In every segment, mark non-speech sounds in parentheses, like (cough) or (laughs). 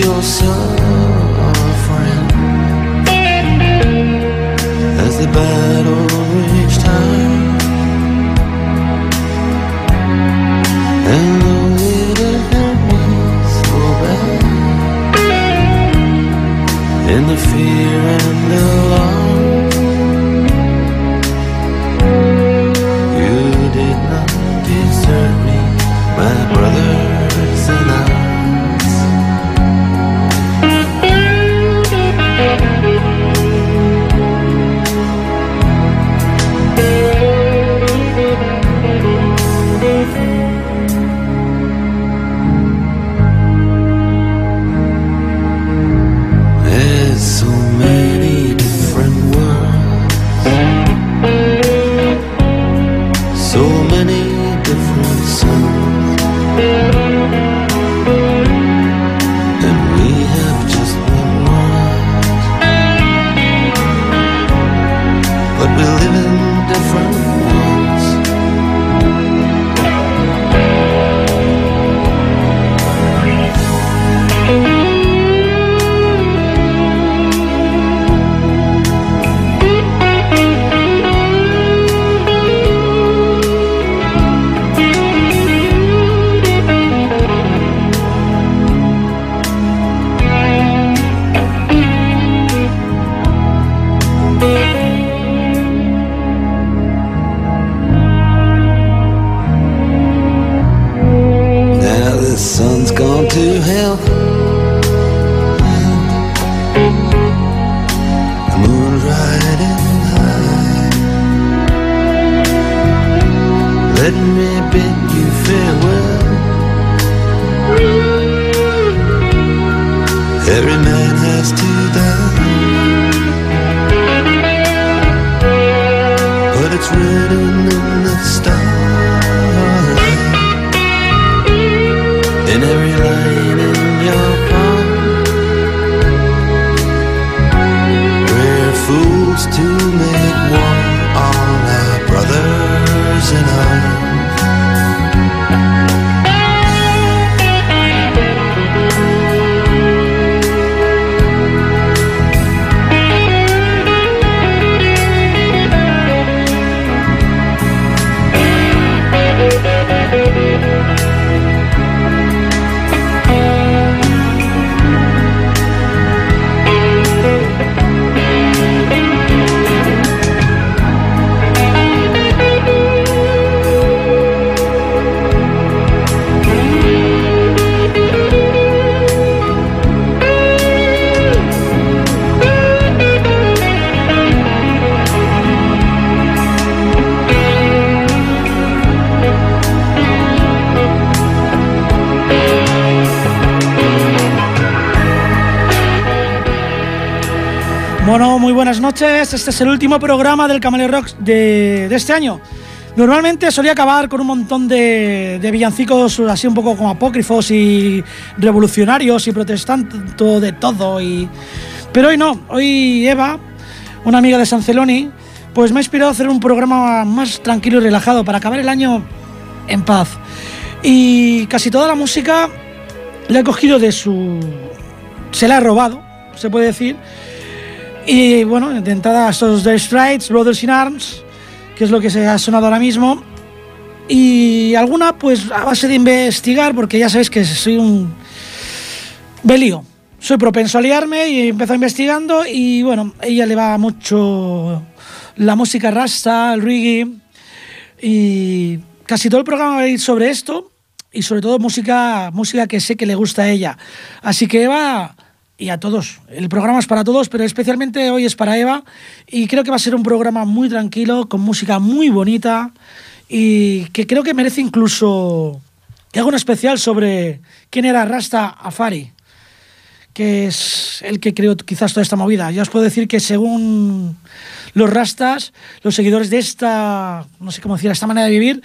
your suffering buenas noches. Este es el último programa del Camale Rocks de, de este año. Normalmente solía acabar con un montón de, de villancicos así un poco como apócrifos y revolucionarios y protestantes de todo. Y... Pero hoy no. Hoy Eva, una amiga de San Celoni, pues me ha inspirado a hacer un programa más tranquilo y relajado para acabar el año en paz. Y casi toda la música le ha cogido de su... se la ha robado, se puede decir. Y bueno, de entrada estos The Strides, Brothers in Arms, que es lo que se ha sonado ahora mismo. Y alguna, pues a base de investigar, porque ya sabéis que soy un belío. Soy propenso a liarme y empezó investigando y bueno, ella le va mucho la música rasta, el reggae y casi todo el programa va a ir sobre esto y sobre todo música, música que sé que le gusta a ella. Así que Eva y a todos, el programa es para todos, pero especialmente hoy es para Eva y creo que va a ser un programa muy tranquilo, con música muy bonita y que creo que merece incluso que haga un especial sobre quién era Rasta Afari, que es el que creó quizás toda esta movida. Ya os puedo decir que según los Rastas, los seguidores de esta, no sé cómo decir, esta manera de vivir,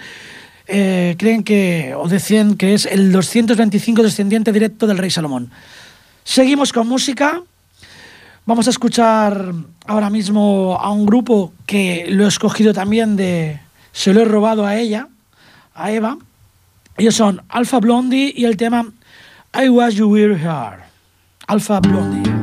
eh, creen que, o decían que es el 225 descendiente directo del rey Salomón. Seguimos con música. Vamos a escuchar ahora mismo a un grupo que lo he escogido también de, se lo he robado a ella, a Eva. Ellos son Alpha Blondie y el tema I Was You Were Here. Alpha Blondie.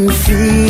This all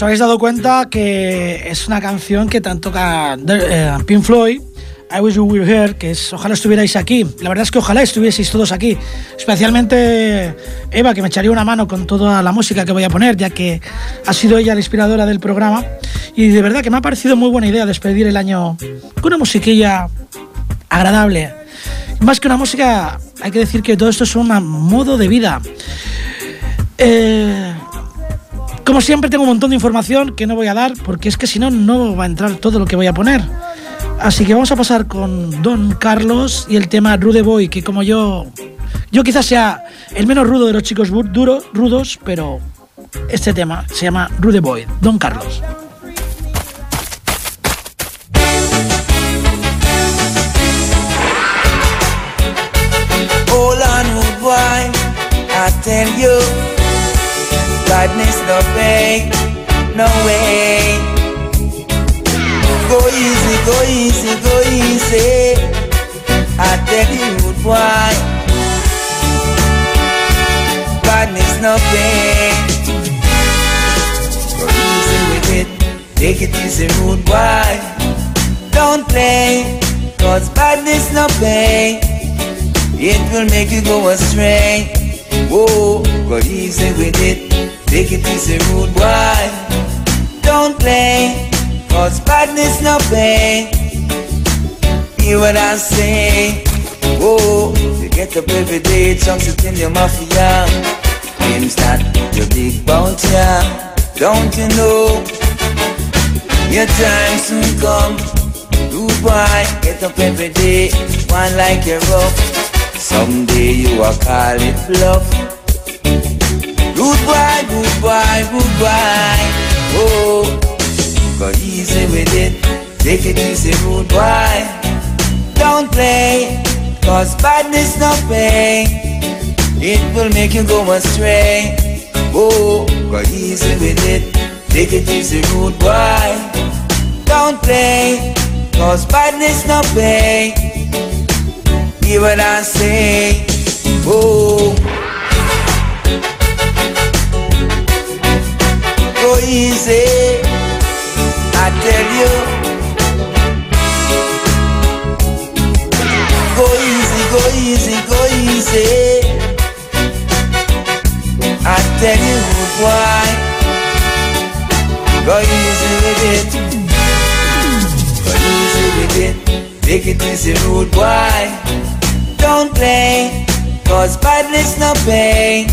os habéis dado cuenta que es una canción que tanto toca eh, Pink Floyd, I Wish You Were Here, que es Ojalá estuvierais aquí. La verdad es que ojalá estuvieseis todos aquí. Especialmente Eva, que me echaría una mano con toda la música que voy a poner, ya que ha sido ella la inspiradora del programa. Y de verdad que me ha parecido muy buena idea despedir el año con una musiquilla agradable. Más que una música, hay que decir que todo esto es un modo de vida. Eh, como siempre tengo un montón de información que no voy a dar porque es que si no no va a entrar todo lo que voy a poner. Así que vamos a pasar con Don Carlos y el tema Rude Boy, que como yo yo quizás sea el menos rudo de los chicos duro, rudos, pero este tema se llama Rude Boy, Don Carlos. Hold on, rude boy. I tell badness no pay, no way. Go easy, go easy, go easy. I tell you, rude boy. Badness no pay. Go easy with it. Take it easy, rude boy. Don't play, cause badness no pay. It will make you go astray. Whoa, go easy with it. Take it easy, rude boy. Don't play, cause badness no pay. Hear what I say. Whoa, you get up every day, chunks it in your mafia. Claims that you're big bout ya. Don't you know? Your time soon come. Rude boy, get up every day, one like you're rough. Someday you will call it bluff. Boy, rude boy. Oh, go easy with it. Take it easy, rude boy. Don't play, cause badness no pay. It will make you go astray. Oh, go easy with it. Take it easy, rude boy. Don't play, cause badness no pay. Hear what I say. Oh, easy. I tell you. Go easy, go easy, go easy. I tell you why. Go easy with it. Go easy with it. Take it easy, rude boy. Don't play, cause badness no pay.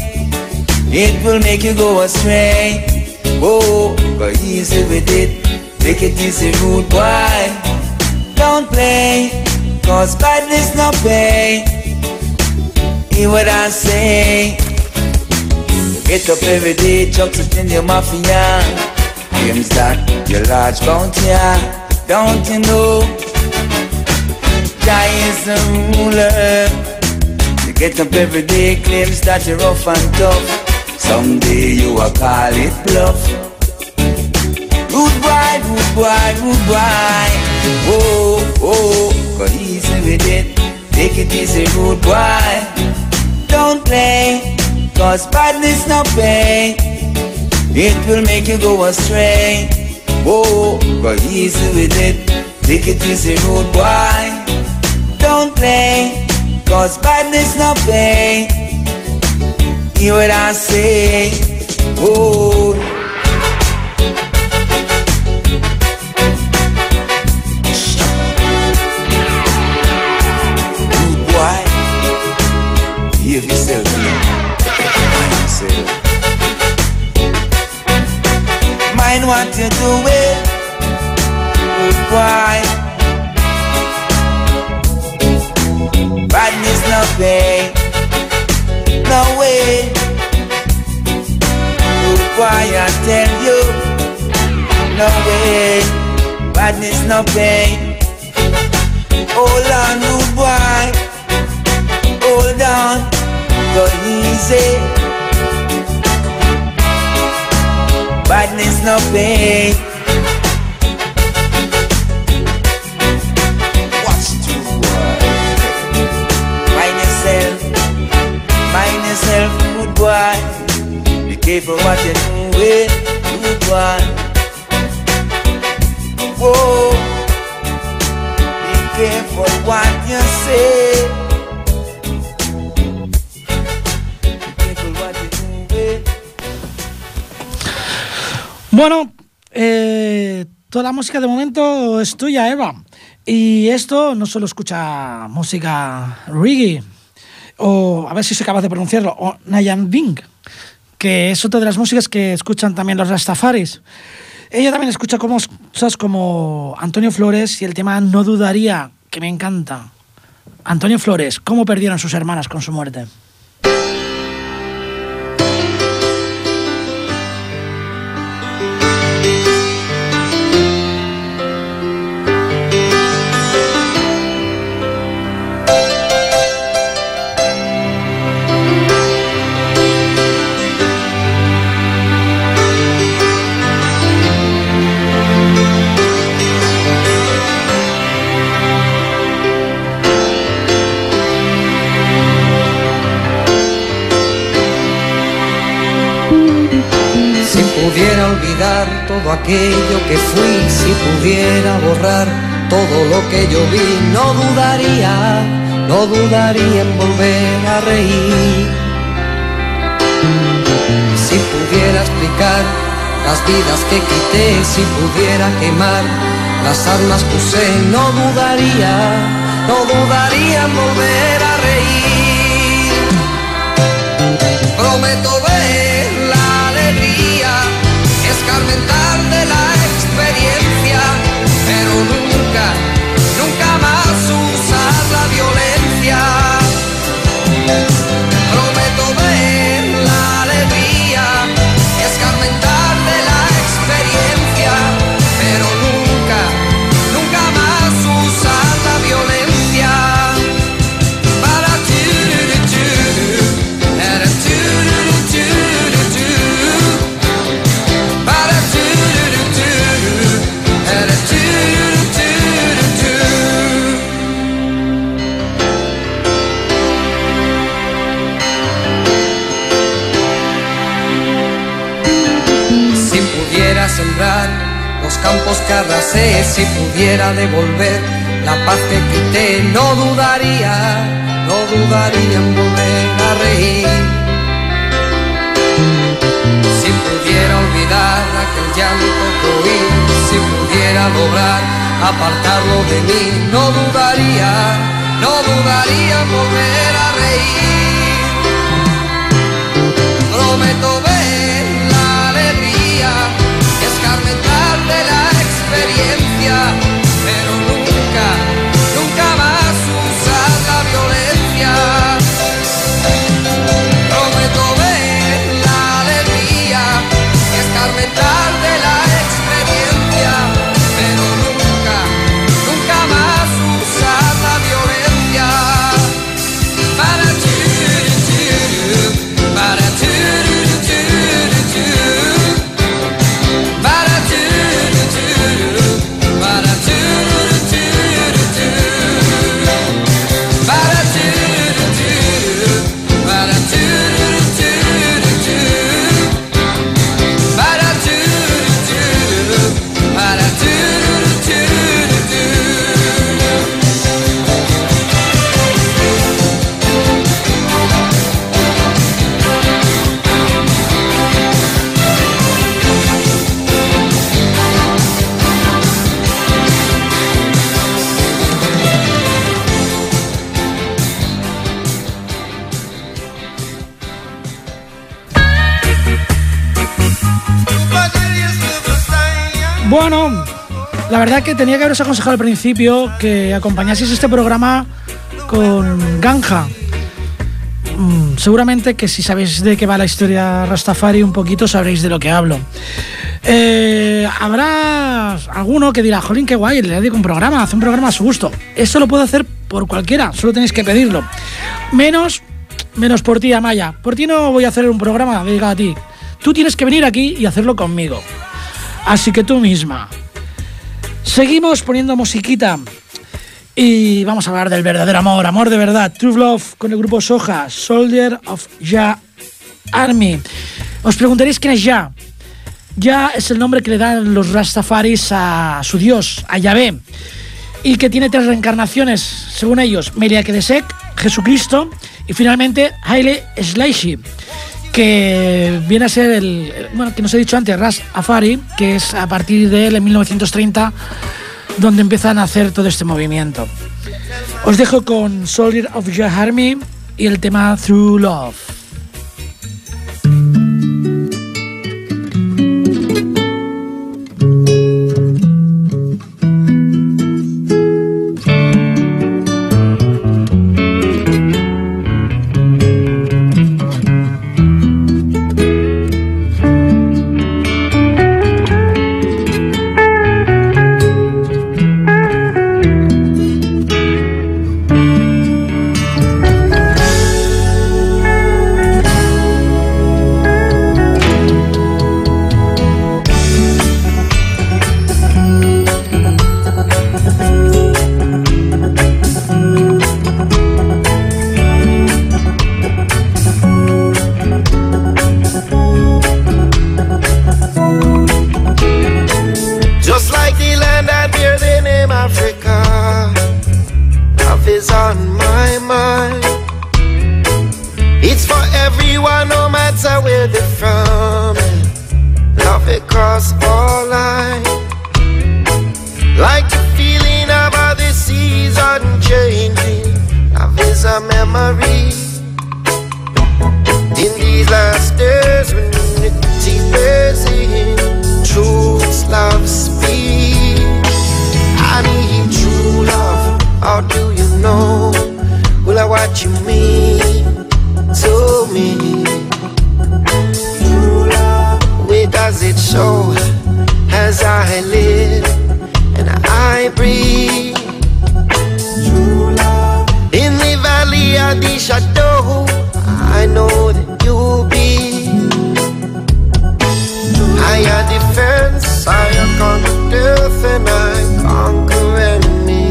It will make you go astray. Oh, go easy with it. Take it easy, rude boy. Don't play, cause badness no pay. Hear what I say. Get up every day, chucks in your mafia. Claims that your large bounty, don't you know? Guy is the ruler. You get up every day, claims that you're rough and tough. Someday you will call it bluff. Rude boy, rude. Oh, oh, go easy with it. Take it easy, rude. Don't play, cause badness no pay. It will make you go astray. Oh, go easy with it. Take it easy, rude. Don't play, cause badness no pay. Hear eh, oh, what I say. Oh. Rude boy. Yourself, yourself. Mind what you're doing. Good boy. Badness no pain. Way. Good boy, I tell you. No way. Badness no pain. Hold on, good boy. Hold on. Go easy. Badness no pain. Doing. Bueno, eh, toda la música de momento es tuya, Eva. Y esto no solo escucha música reggae, o a ver si soy capaz de pronunciarlo, o Nayan Bing, que es otra de las músicas que escuchan también los Rastafaris. Ella también escucha cosas como Antonio Flores y el tema No dudaría, que me encanta. Antonio Flores, ¿cómo perdieron sus hermanas con su muerte? Todo aquello que fui, si pudiera borrar todo lo que yo vi, no dudaría, no dudaría en volver a reír. Si pudiera explicar las vidas que quité, si pudiera quemar las armas que usé, no dudaría, no dudaría en volver a reír. Prometo ver nunca, nunca más usar la violencia. Campos que arrasé, si pudiera devolver la paz que quité, no dudaría, no dudaría en volver a reír. Si pudiera olvidar aquel llanto que oí, si pudiera lograr apartarlo de mí, no dudaría, no dudaría en volver a reír. Tenía que haberos aconsejado al principio que acompañaseis este programa con Ganja. Mm, seguramente que si sabéis de qué va la historia Rastafari un poquito sabréis de lo que hablo. Eh, habrá alguno que dirá, jolín, qué guay, le dedico un programa, hace un programa a su gusto. Eso lo puedo hacer por cualquiera, solo tenéis que pedirlo. Menos, menos por ti, Amaya. Por ti no voy a hacer un programa dedicado a ti. Tú tienes que venir aquí y hacerlo conmigo. Así que tú misma. Seguimos poniendo musiquita. Y vamos a hablar del verdadero amor, amor de verdad. True Love con el grupo Soja, Soldier of Ya Army. Os preguntaréis quién es Ya. Ya es el nombre que le dan los Rastafaris a su dios, a Yahvé. Y que tiene tres reencarnaciones, según ellos: Melchizedek, Jesucristo y finalmente Haile Selassie que viene a ser el, bueno, que nos he dicho antes, Ras Afari, que es a partir de él en 1930 donde empiezan a hacer todo este movimiento. Os dejo con Soldier of Your Army y el tema Through Love. From. Love across all lines. Like the feeling of how the seas are changing. Love is a memory. In these last days, when unity bears in, truth's love speak. I need true love. How do you know? Will I watch you mean show? As I live and I breathe. True love. In the valley of the shadow, I know that you'll be. Higher defense, higher conquer death, and I conquer enemy.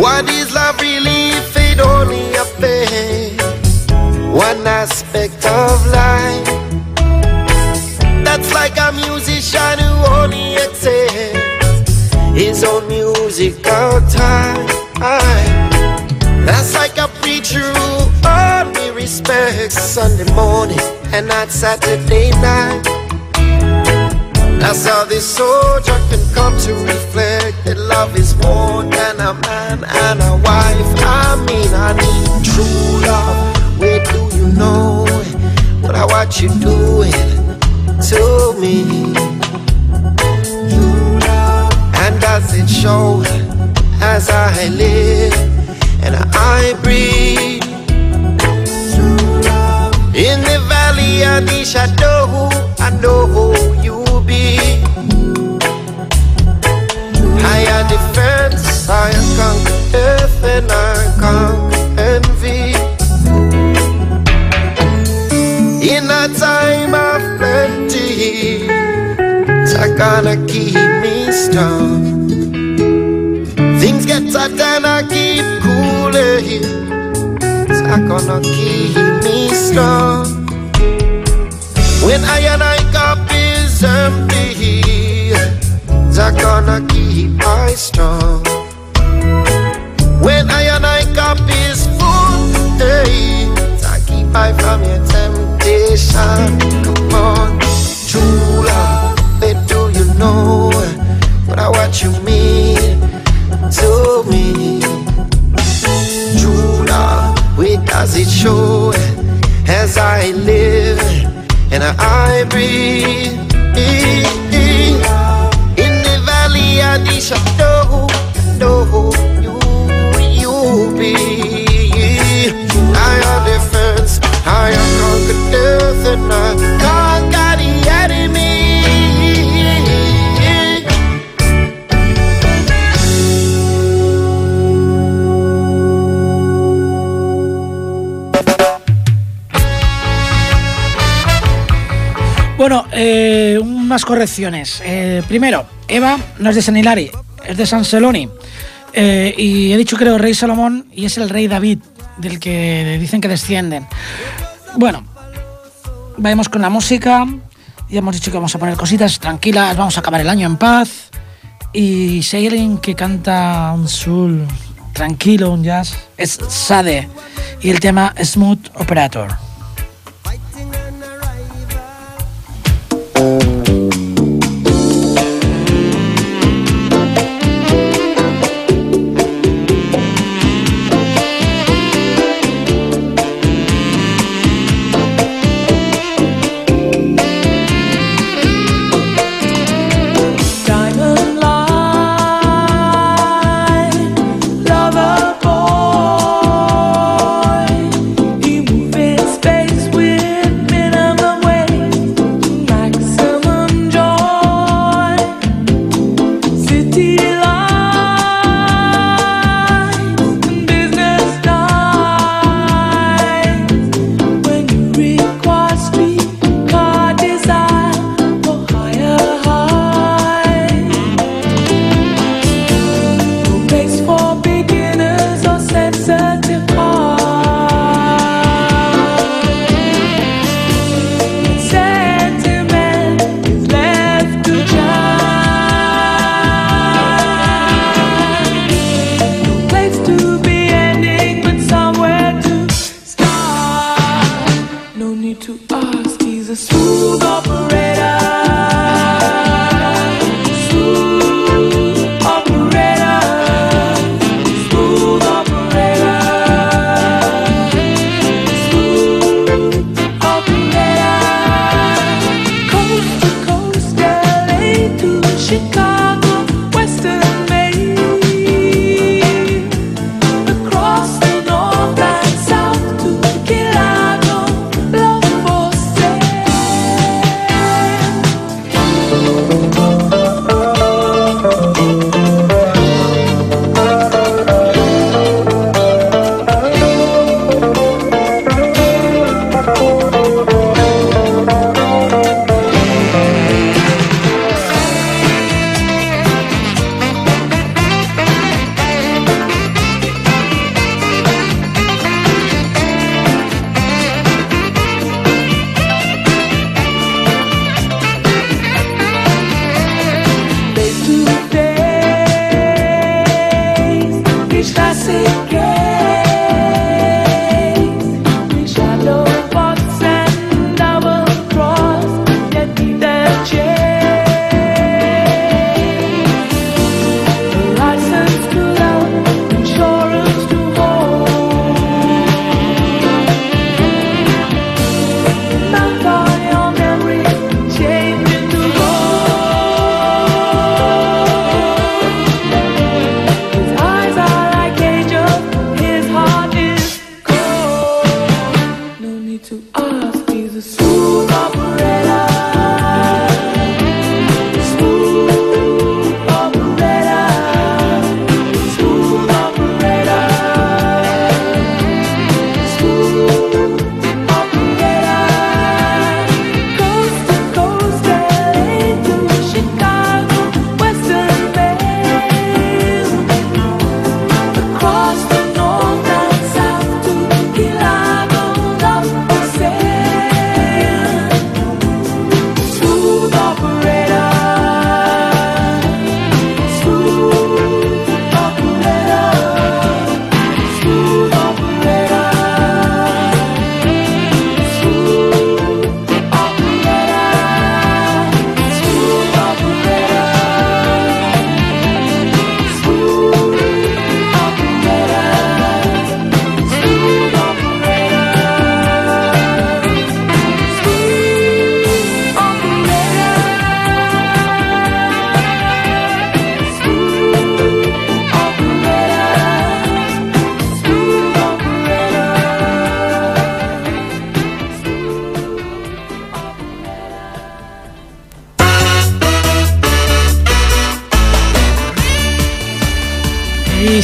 What is love really if it only a face? One aspect a musician who only excels his own musical time. That's like a preacher who only respects Sunday morning and not Saturday night. That's how this soldier can come to reflect that love is more than a man and a wife. I mean, I need true love. Where do you know it? What I what you doing to me? And does it show as I live and I breathe? In the valley of the shadow, I know me. Things get hot and I keep cooling. It's gonna keep me strong. When I and I cup is empty, it's gonna keep I strong. When I and I cup is full, hey, I keep I from your temptation. I live and I breathe? Bueno, eh, unas correcciones. Eh, primero, Eva no es de San Hilari, es de San Celoni. Eh, y he dicho creo rey Salomón y es el rey David, del que dicen que descienden. Bueno, vayamos con la música. Ya hemos dicho que vamos a poner cositas tranquilas, vamos a acabar el año en paz. Y si que canta un soul tranquilo, un jazz, es Sade. Y el tema Smooth Operator.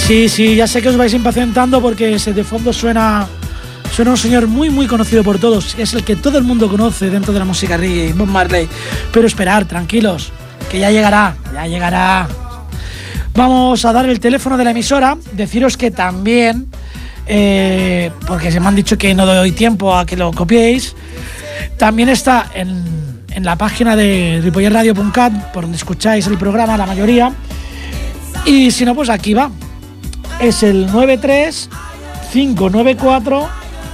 Sí, sí, ya sé que os vais impacientando porque se- de fondo suena, suena un señor muy, muy conocido por todos. Es el que todo el mundo conoce dentro de la música reggae, Bob Marley. Pero esperar, tranquilos, que ya llegará, ya llegará. Vamos a dar el teléfono de la emisora. Deciros que también, eh, porque se me han dicho que no doy tiempo a que lo copiéis, también está en, en la página de ripollerradio.cat, por donde escucháis el programa, la mayoría. Y si no, pues aquí va. Es el 93 594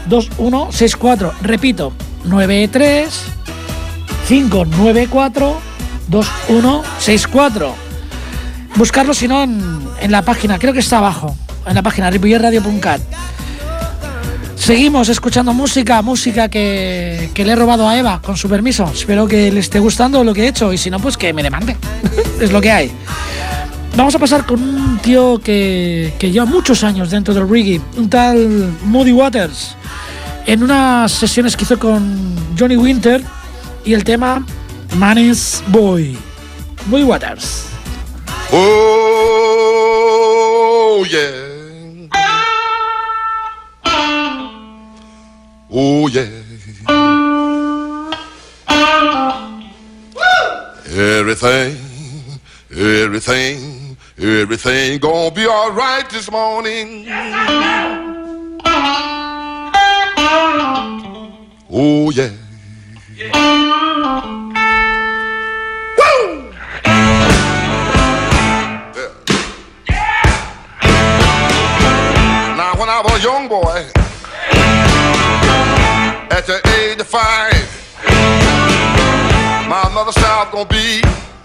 2164. Repito, 93 594 2164. Buscarlo si no en, en la página, creo que está abajo, en la página ripollerradio.cat. Seguimos escuchando música, música que, que le he robado a Eva, con su permiso. Espero que le esté gustando lo que he hecho y si no, pues que me demande. (laughs) es lo que hay. Vamos a pasar con un tío que, que lleva muchos años dentro del reggae, un tal Moody Waters, en unas sesiones que hizo con Johnny Winter y el tema Man's Boy. Moody Waters. Oh, yeah. Oh, yeah. Everything, everything, everything gonna be all right this morning. Oh, yeah. Woo! Now, when I was a young boy, at the age of five, my mother said I was gonna be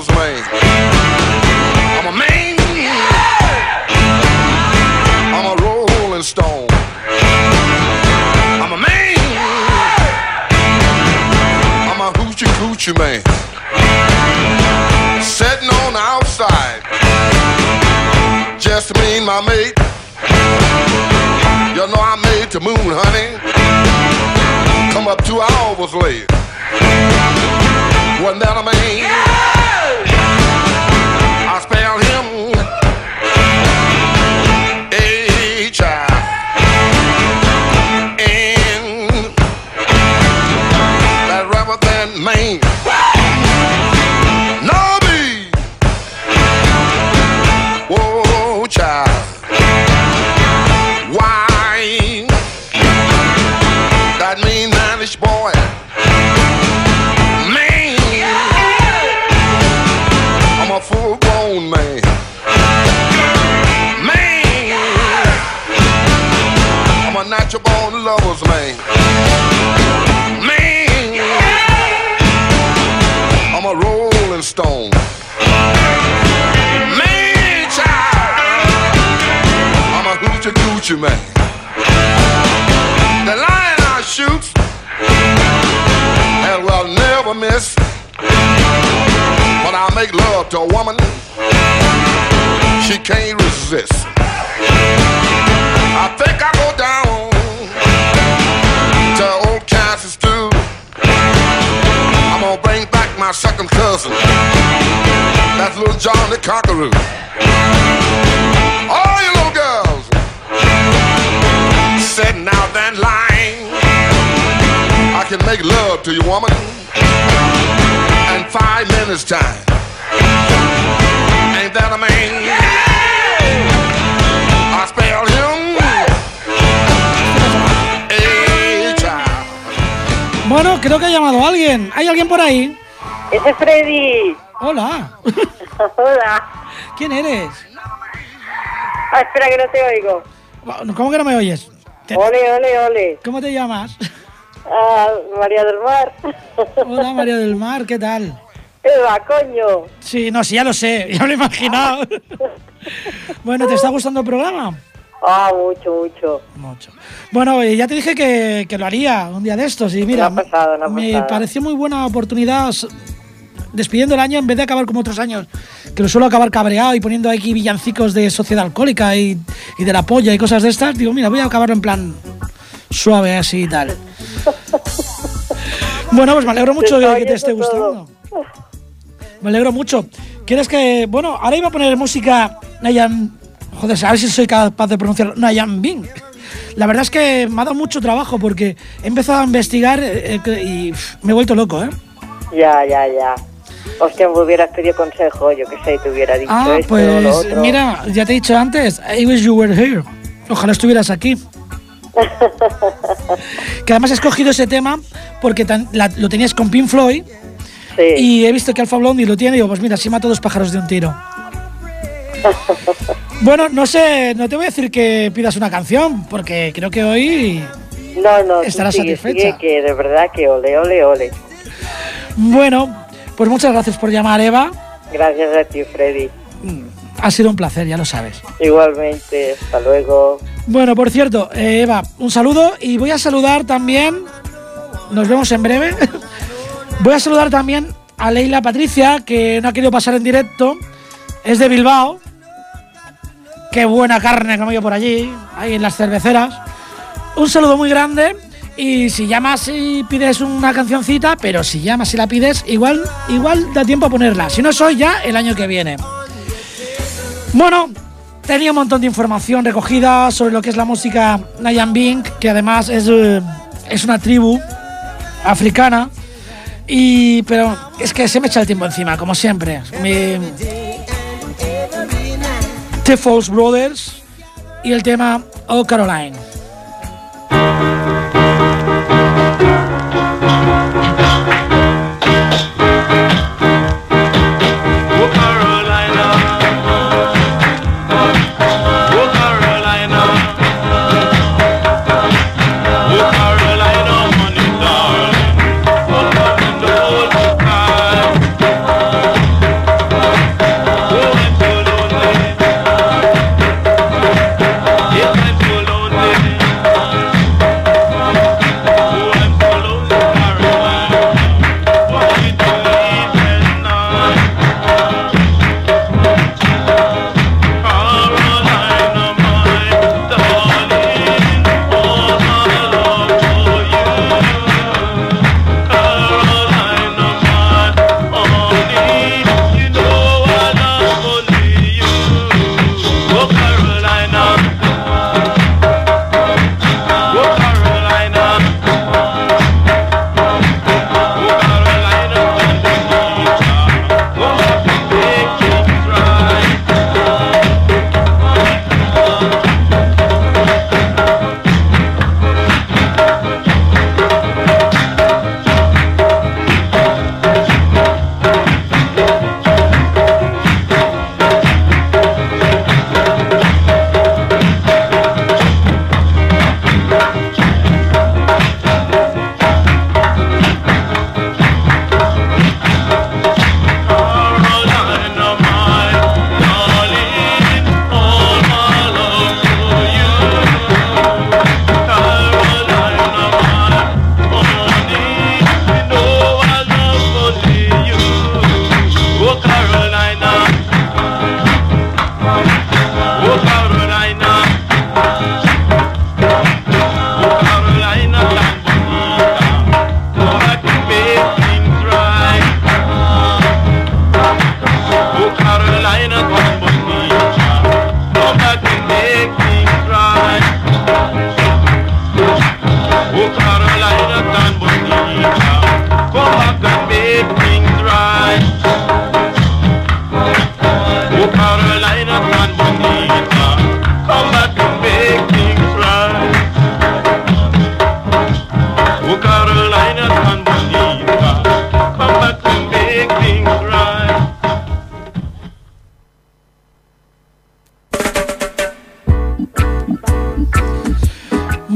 lover's man. I'm a man. I'm a rolling stone. I'm a man. I'm a hoochie coochie man. Sitting on the outside. Just me and my mate. You know I made the moon, honey. Come up two hours late. Wasn't that a man? I Bueno, creo que ha llamado alguien. ¿Hay alguien por ahí? Ese es Freddy. Hola. (laughs) Hola. ¿Quién eres? Ah, espera que no te oigo. ¿Cómo que no me oyes? Te- Ole, ole, ole. ¿Cómo te llamas? Ah, María del Mar. Hola María del Mar, ¿qué tal? Eva, coño. Sí, no, sí, ya lo sé, ya lo he imaginado. (laughs) bueno, ¿te está gustando el programa? Ah, mucho, mucho. Mucho. Bueno, eh, ya te dije que, que lo haría un día de estos y mira, No ha pasado, no ha me pasado. pareció muy buena oportunidad despidiendo el año en vez de acabar como otros años, que lo suelo acabar cabreado y poniendo aquí villancicos de sociedad alcohólica y, y de la polla y cosas de estas. Digo, mira, voy a acabarlo en plan suave así y tal. (laughs) Bueno, pues me alegro mucho de que te esté todo. gustando. Me alegro mucho. ¿Quieres que.? Bueno, ahora iba a poner música Nayan. Joder, a ver si soy capaz de pronunciarlo. Nayan Bing. La verdad es que me ha dado mucho trabajo porque he empezado a investigar eh, eh, y me he vuelto loco, ¿eh? Ya, ya, ya. Hostia, me hubieras pedido consejo, yo qué sé, te hubiera dicho Ah, esto o lo pues otro. mira, ya te he dicho antes, I wish you were here. Ojalá estuvieras aquí. (laughs) que además he escogido ese tema porque tan- la- lo tenías con Pink Floyd Sí. y he visto que Alfa Blondie lo tiene y digo, pues mira, así mato dos pájaros de un tiro. (laughs) bueno, no sé, no te voy a decir que pidas una canción porque creo que hoy... No, no, estarás sigue, satisfecha. sigue, que de verdad que ole, ole, ole. Bueno, pues muchas gracias por llamar, Eva. Gracias a ti, Freddy. Ha sido un placer, ya lo sabes. Igualmente, hasta luego. Bueno, por cierto, eh, Eva, un saludo y voy a saludar también, nos vemos en breve, (laughs) voy a saludar también a Leila Patricia, que no ha querido pasar en directo, es de Bilbao, qué buena carne que yo por allí, ahí en las cerveceras. Un saludo muy grande y si llamas y pides una cancioncita, pero si llamas y la pides, igual, igual da tiempo a ponerla, si no soy ya el año que viene. Bueno, tenía un montón de información recogida sobre lo que es la música Nayan Bing, que además es, eh, es una tribu africana. Y, pero es que se me echa el tiempo encima, como siempre. Me, The Falls Brothers y el tema Oh Caroline.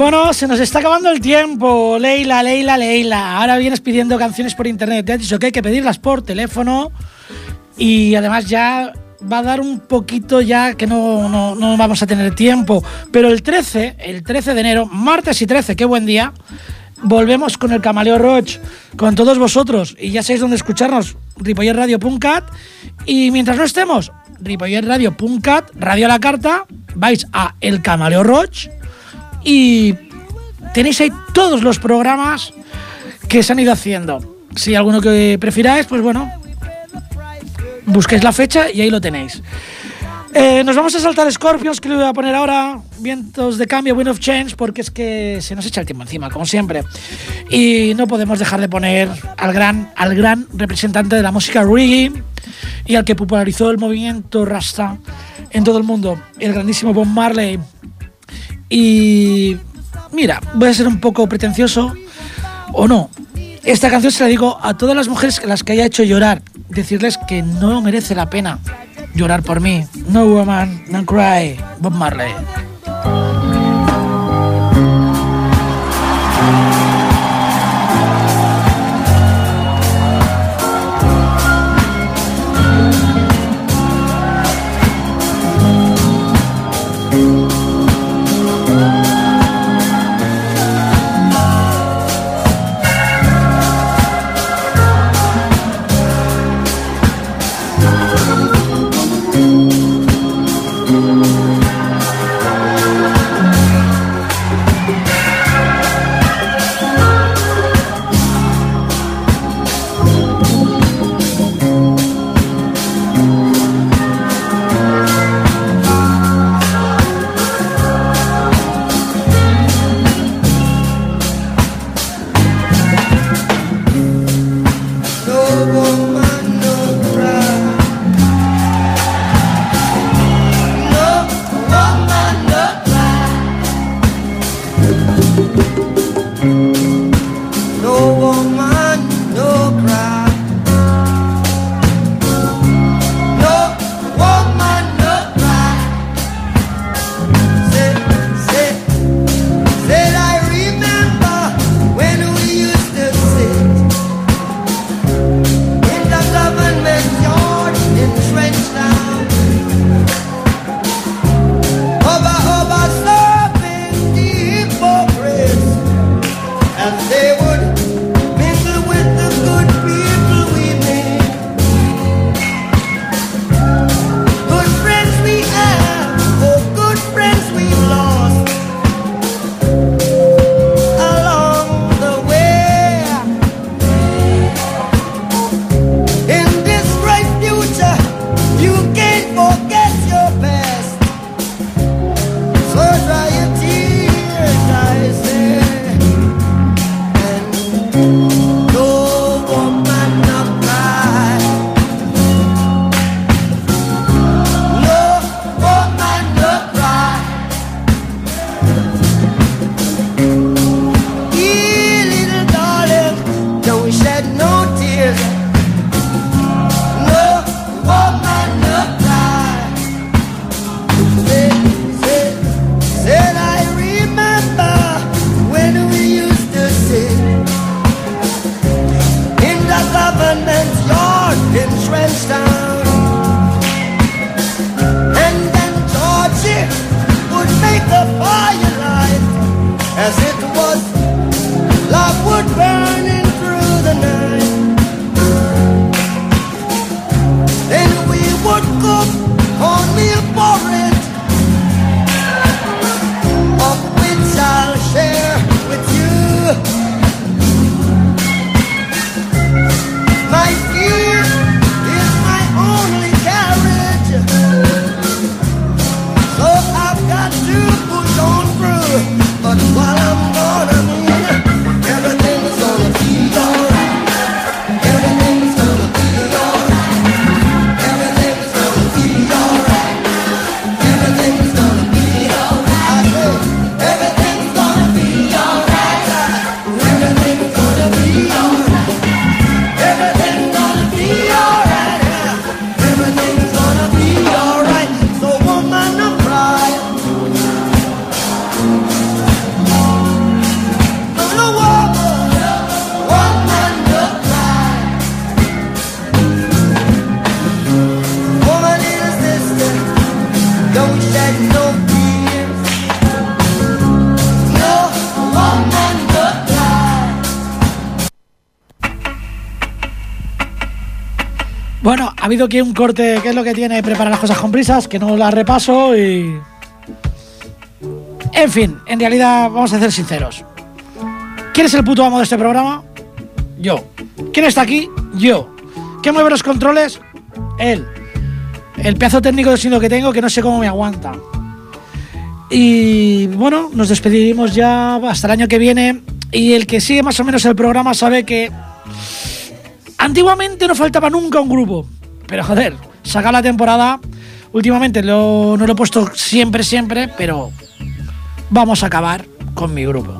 Bueno, se nos está acabando el tiempo. Leila, Leila, Leila. Ahora vienes pidiendo canciones por internet. Te has dicho que hay que pedirlas por teléfono. Y además ya va a dar un poquito ya que no, no, no vamos a tener tiempo. Pero el 13, el 13 de enero, martes y 13, qué buen día. Volvemos con el Camaleo Roach, con todos vosotros. Y ya sabéis dónde escucharnos, ripollerradio.cat. Y mientras no estemos, ripollerradio.cat, Radio a la Carta, vais a El Camaleo Roach y tenéis ahí todos los programas que se han ido haciendo. Si alguno que prefiráis, pues bueno, busquéis la fecha y ahí lo tenéis. Eh, nos vamos a saltar Scorpions, que le voy a poner ahora vientos de cambio, Wind of Change, porque es que se nos echa el tiempo encima, como siempre. Y no podemos dejar de poner al gran, al gran representante de la música reggae y al que popularizó el movimiento Rasta en todo el mundo, el grandísimo Bob Marley. Y mira, voy a ser un poco pretencioso o no. Esta canción se la digo a todas las mujeres las que haya hecho llorar, decirles que no merece la pena llorar por mí. No woman, no cry. Bob Marley. Habido aquí un corte que es lo que tiene preparar las cosas con prisas, que no las repaso y. En fin, en realidad vamos a ser sinceros. ¿Quién es el puto amo de este programa? Yo. ¿Quién está aquí? Yo. ¿Quién mueve los controles? Él. El pedazo técnico de sonido que tengo que no sé cómo me aguanta. Y bueno, nos despedimos ya hasta el año que viene. Y el que sigue más o menos el programa sabe que antiguamente no faltaba nunca un grupo. Pero joder, saca la temporada. Últimamente lo- no lo he puesto siempre, siempre, pero vamos a acabar con mi grupo.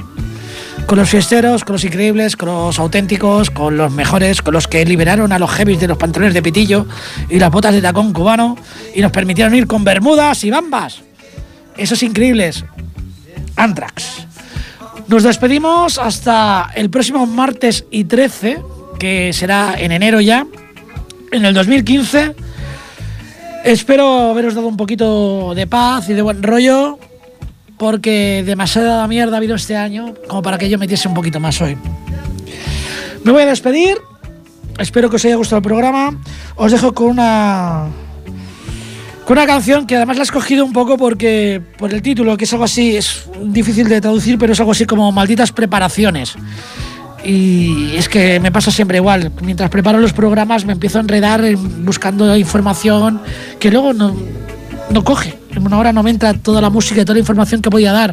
Con los fiesteros, con los increíbles, con los auténticos, con los mejores, con los que liberaron a los heavies de los pantalones de pitillo y las botas de tacón cubano y nos permitieron ir con bermudas y bambas. Esos increíbles. Anthrax. Nos despedimos hasta el próximo martes y 13, que será en enero ya, en el 2015. Espero haberos dado un poquito de paz y de buen rollo, porque demasiada mierda ha habido este año como para que yo metiese un poquito más hoy. Me voy a despedir. Espero que os haya gustado el programa. Os dejo con una con una canción que además la he escogido un poco porque por el título, que es algo así, es difícil de traducir, pero es algo así como malditas preparaciones. Y es que me pasa siempre igual. Mientras preparo los programas me empiezo a enredar en- buscando información que luego no, no coge. En una hora no me entra toda la música y toda la información que podía dar.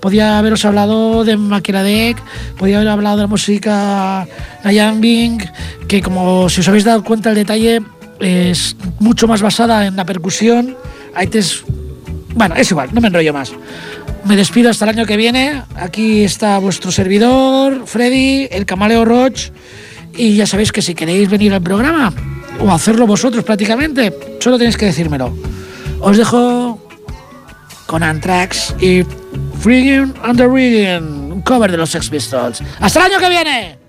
Podía haberos hablado de Maquiladec, podía haber hablado de la música Nayan Bing, que como si os habéis dado cuenta el detalle es mucho más basada en la percusión. Ahí te es- Bueno, es igual, no me enrollo más. Me despido hasta el año que viene. Aquí está vuestro servidor, Freddy, el Camaleo Roach. Y ya sabéis que si queréis venir al programa o hacerlo vosotros prácticamente, solo tenéis que decírmelo. Os dejo con Anthrax y Friggin' Under Riggin, un cover de los Sex Pistols. ¡Hasta el año que viene!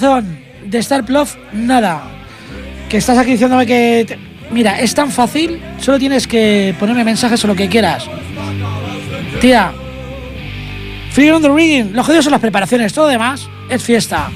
De Star Plof, nada. Que estás aquí diciéndome que. Mira, es tan fácil, solo tienes que ponerme mensajes o lo que quieras. Tía, Free on the Rigging, lo jodido son las preparaciones, todo demás es fiesta.